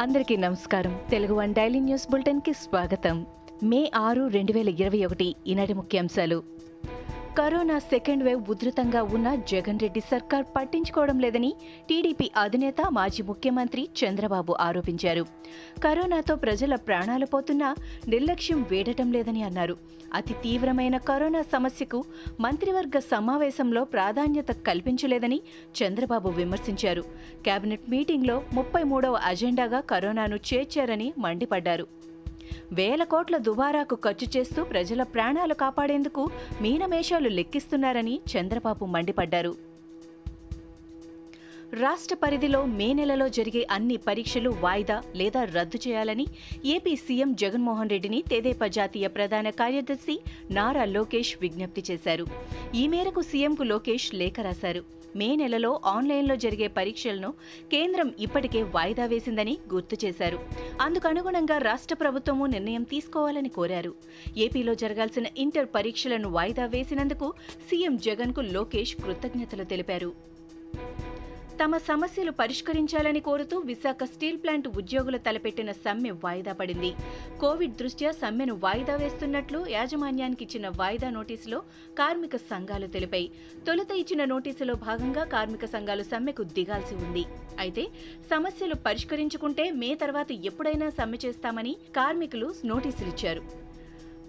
అందరికీ నమస్కారం. Telugu one daily news బులెటిన్కి స్వాగతం. మే ఆరు రెండు వేల ఇరవై ఒకటి ఈనాటి ముఖ్యాంశాలు. కరోనా సెకండ్ వేవ్ ఉధృతంగా ఉన్న జగన్ రెడ్డి సర్కార్ పట్టించుకోవడం లేదని టీడీపీ అధినేత మాజీ ముఖ్యమంత్రి చంద్రబాబు ఆరోపించారు. కరోనాతో ప్రజల ప్రాణాలు పోతున్నా నిర్లక్ష్యం వేడటం లేదని అన్నారు. అతి తీవ్రమైన కరోనా సమస్యకు మంత్రివర్గ సమావేశంలో ప్రాధాన్యత కల్పించలేదని చంద్రబాబు విమర్శించారు. కేబినెట్ మీటింగ్లో ముప్పై మూడవ అజెండాగా కరోనాను చేర్చారని మండిపడ్డారు. వేల కోట్ల దుబారాకు ఖర్చు చేస్తూ ప్రజల ప్రాణాలు కాపాడేందుకు మీనమేషాలు లెక్కిస్తున్నారని చంద్రబాబు మండిపడ్డారు. రాష్ట్ర పరిధిలో మే నెలలో జరిగే అన్ని పరీక్షలు వాయిదా లేదా రద్దు చేయాలని ఏపీ సీఎం జగన్మోహన్ రెడ్డిని తెదేపా జాతీయ ప్రధాన కార్యదర్శి నారా లోకేష్ విజ్ఞప్తి చేశారు. ఈ మేరకు సీఎంకు లోకేష్ లేఖ రాశారు. మే నెలలో ఆన్లైన్లో జరిగే పరీక్షలను కేంద్రం ఇప్పటికే వాయిదా వేసిందని గుర్తు చేశారు. అందుకనుగుణంగా రాష్ట్ర ప్రభుత్వము నిర్ణయం తీసుకోవాలని కోరారు. ఏపీలో జరగాల్సిన ఇంటర్ పరీక్షలను వాయిదా వేసినందుకు సీఎం జగన్కు లోకేష్ కృతజ్ఞతలు తెలిపారు. తమ సమస్యలు పరిష్కరించాలని కోరుతూ విశాఖ స్టీల్ ప్లాంట్ ఉద్యోగులు తలపెట్టిన సమ్మె వాయిదా పడింది. కోవిడ్ దృష్ట్యా సమ్మెను వాయిదా వేస్తున్నట్లు యాజమాన్యానికి ఇచ్చిన వాయిదా నోటీసులో కార్మిక సంఘాలు తెలిపాయి. తొలుత ఇచ్చిన నోటీసులో భాగంగా కార్మిక సంఘాలు సమ్మెకు దిగాల్సి ఉంది. అయితే సమస్యలు పరిష్కరించుకుంటే మే తర్వాత ఎప్పుడైనా సమ్మె చేస్తామని కార్మికులు నోటీసులిచ్చారు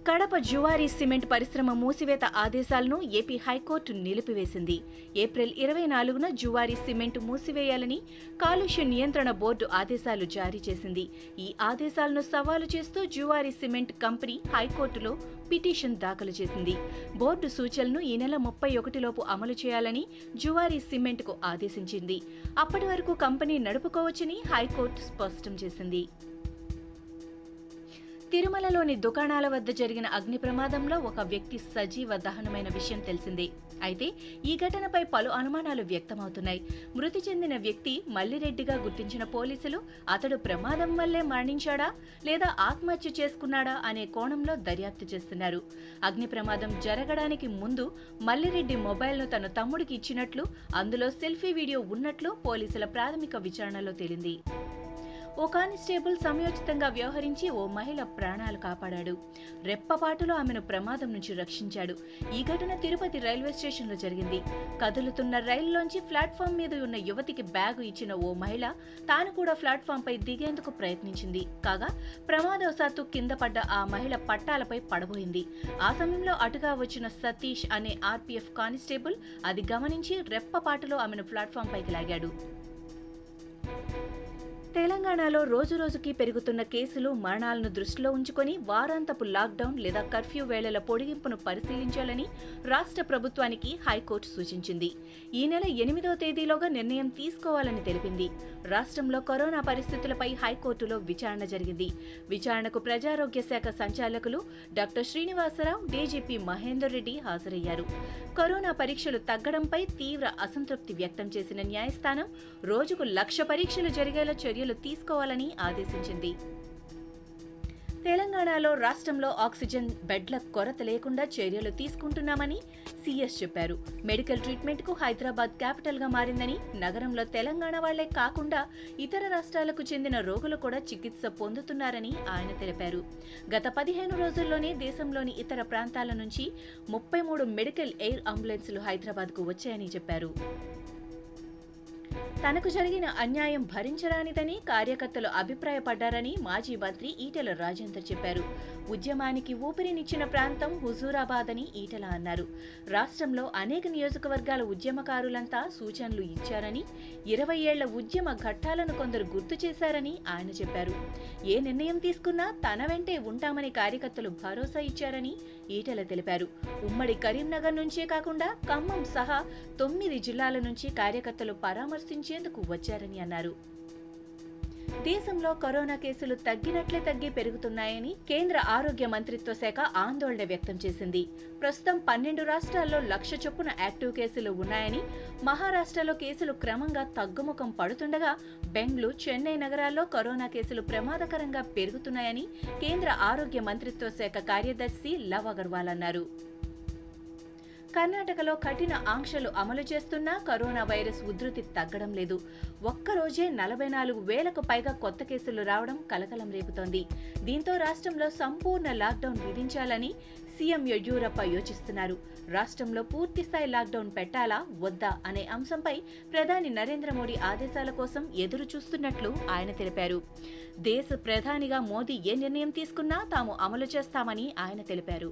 కడప జువారీ సిమెంట్ పరిశ్రమ మూసివేత ఆదేశాలను ఏపీ హైకోర్టు నిలిపివేసింది. ఏప్రిల్ ఇరవై నాలుగున జువారీ సిమెంట్ మూసివేయాలని కాలుష్య నియంత్రణ బోర్డు ఆదేశాలు జారీ చేసింది. ఈ ఆదేశాలను సవాలు చేస్తూ జువారీ సిమెంట్ కంపెనీ హైకోర్టులో పిటిషన్ దాఖలు చేసింది. బోర్డు సూచనలను ఈ నెల ముప్పై ఒకటిలోపు అమలు చేయాలని జువారీ సిమెంట్కు ఆదేశించింది. అప్పటి వరకు కంపెనీ నడుపుకోవచ్చని హైకోర్టు స్పష్టం చేసింది. తిరుమలలోని దుకాణాల వద్ద జరిగిన అగ్ని ప్రమాదంలో ఒక వ్యక్తి సజీవ దహనమైన విషయం తెలిసిందే. అయితే ఈ ఘటనపై పలు అనుమానాలు వ్యక్తమవుతున్నాయి. మృతి చెందిన వ్యక్తి మల్లిరెడ్డిగా గుర్తించిన పోలీసులు అతడు ప్రమాదం వల్లే మరణించాడా? లేదా ఆత్మహత్య చేసుకున్నాడా అనే కోణంలో దర్యాప్తు చేస్తున్నారు. అగ్ని ప్రమాదం జరగడానికి ముందు మల్లిరెడ్డి మొబైల్ను తన తమ్ముడికి ఇచ్చినట్లు అందులో సెల్ఫీ వీడియో ఉన్నట్లు పోలీసుల ప్రాథమిక విచారణలో తేలింది. ఓ కానిస్టేబుల్ సమయోచితంగా వ్యవహరించి ఓ మహిళ ప్రాణాలు కాపాడాడు. రెప్పపాటులో ఆమెను ప్రమాదం నుంచి రక్షించాడు. ఈ ఘటన తిరుపతి రైల్వే స్టేషన్లో జరిగింది. కదులుతున్న రైలులోంచి ప్లాట్ఫామ్ మీద ఉన్న యువతికి బ్యాగు ఇచ్చిన ఓ మహిళ తాను కూడా ప్లాట్ఫామ్ పై దిగేందుకు ప్రయత్నించింది. కాగా ప్రమాదవశాత్తు కింద పడ్డ ఆ మహిళ పట్టాలపై పడబోయింది. ఆ సమయంలో అటుగా వచ్చిన సతీష్ అనే ఆర్పీఎఫ్ కానిస్టేబుల్ అది గమనించి రెప్పపాటులో ఆమెను ప్లాట్ఫామ్ పైకి లాగాడు. తెలంగాణలో రోజురోజుకి పెరుగుతున్న కేసులు మరణాలను దృష్టిలో ఉంచుకొని వారాంతపు లాక్డౌన్ లేదా కర్ఫ్యూ వేళల పొడిగింపును పరిశీలించాలని రాష్ట్ర ప్రభుత్వానికి హైకోర్టు సూచించింది. ఈ నెల ఎనిమిదో తేదీలోగా నిర్ణయం తీసుకోవాలని తెలిపింది. రాష్ట్రంలో కరోనా పరిస్థితులపై హైకోర్టులో విచారణ జరిగింది. విచారణకు ప్రజారోగ్య శాఖ సంచాలకులు డాక్టర్ శ్రీనివాసరావు డీజీపీ మహేందర్ రెడ్డి హాజరయ్యారు. కరోనా పరీక్షలు తగ్గడంపై తీవ్ర అసంతృప్తి వ్యక్తం చేసిన న్యాయస్థానం రోజుకు లక్ష పరీక్షలు జరిగేలా చర్య చర్యలు తీసుకోవాలని ఆదేశించింది. తెలంగాణలో రాష్ట్రంలో ఆక్సిజన్ బెడ్ల కొరత లేకుండా చర్యలు తీసుకుంటున్నామని సీఎస్ చెప్పారు. మెడికల్ ట్రీట్మెంట్కు హైదరాబాద్ క్యాపిటల్గా మారిందని నగరంలో తెలంగాణ వాళ్ళే కాకుండా ఇతర రాష్ట్రాలకు చెందిన రోగులు కూడా చికిత్స పొందుతున్నారని ఆయన తెలిపారు. గత పదిహేను రోజుల్లోనే దేశంలోని ఇతర ప్రాంతాల నుంచి ముప్పై మూడు మెడికల్ ఎయిర్ అంబులెన్సులు హైదరాబాద్కు వచ్చాయని చెప్పారు. తనకు జరిగిన అన్యాయం భరించరానిదని కార్యకర్తలు అభిప్రాయపడ్డారని మాజీ మంత్రి ఈటెల రాజేందర్ చెప్పారు. ఉద్యమానికి ఊపిరినిచ్చిన ప్రాంతం హుజూరాబాద్ అని ఈటెల అన్నారు. రాష్ట్రంలో అనేక నియోజకవర్గాల ఉద్యమకారులంతా సూచనలు ఇచ్చారని ఇరవై ఏళ్ళ ఉద్యమ ఘట్టాలను కొందరు గుర్తు చేశారని ఆయన చెప్పారు. ఏ నిర్ణయం తీసుకున్నా తన వెంటే ఉంటామని కార్యకర్తలు భరోసా ఇచ్చారని ఈటెల తెలిపారు. ఉమ్మడి కరీంనగర్ నుంచే కాకుండా ఖమ్మం సహా తొమ్మిది జిల్లాల నుంచి కార్యకర్తలు పరామర్శించేందుకు వచ్చారని అన్నారు. దేశంలో కరోనా కేసులు తగ్గినట్లే తగ్గి పెరుగుతున్నాయని కేంద్ర ఆరోగ్య మంత్రిత్వ శాఖ ఆందోళన వ్యక్తం చేసింది. ప్రస్తుతం పన్నెండు రాష్ట్రాల్లో లక్ష చొప్పున యాక్టివ్ కేసులు ఉన్నాయని మహారాష్ట్రలో కేసులు క్రమంగా తగ్గుముఖం పడుతుండగా బెంగళూరు చెన్నై నగరాల్లో కరోనా కేసులు ప్రమాదకరంగా పెరుగుతున్నాయని కేంద్ర ఆరోగ్య మంత్రిత్వ శాఖ కార్యదర్శి లవ్ అగర్వాల్ అన్నారు. కర్ణాటకలో కఠిన ఆంక్షలు అమలు చేస్తున్నా కరోనా వైరస్ ఉధృతి తగ్గడం లేదు. ఒక్కరోజే నలభై నాలుగు వేలకు పైగా కొత్త కేసులు రావడం కలకలం రేపుతోంది. దీంతో రాష్ట్రంలో సంపూర్ణ లాక్డౌన్ విధించాలని సీఎం యడ్యూరప్ప యోచిస్తున్నారు. రాష్ట్రంలో పూర్తిస్థాయి లాక్డౌన్ పెట్టాలా వద్దా అనే అంశంపై ప్రధాని నరేంద్ర మోడీ ఆదేశాల కోసం ఎదురు చూస్తున్నట్లు ఆయన తెలిపారు. దేశ ప్రధానిగా మోదీ ఏ నిర్ణయం తీసుకున్నా తాము అమలు చేస్తామని ఆయన తెలిపారు.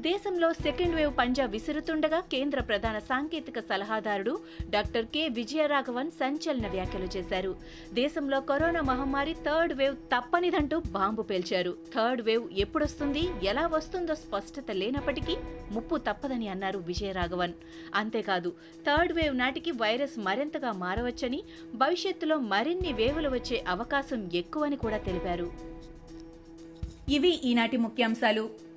దేశంలో సెకండ్ వేవ్ పంజా విసురుతుండగా కేంద్ర ప్రధాన సాంకేతిక సలహాదారుడు డాక్టర్ కె. విజయరాఘవన్ సంచలన వ్యాఖ్యలు చేశారు. దేశంలో కరోనా మహమ్మారి థర్డ్ వేవ్ తప్పనిదంటూ బాంబు పేల్చారు. థర్డ్ వేవ్ ఎప్పుడొస్తుంది ఎలా వస్తుందో స్పష్టత లేనప్పటికీ ముప్పు తప్పదని అన్నారు విజయరాఘవన్. అంతేకాదు థర్డ్ వేవ్ నాటికి వైరస్ మరింతగా మారవచ్చని భవిష్యత్తులో మరిన్ని వేవులు వచ్చే అవకాశం ఎక్కువని కూడా తెలిపారు. ఇవి ఈనాటి ముఖ్యాంశాలు.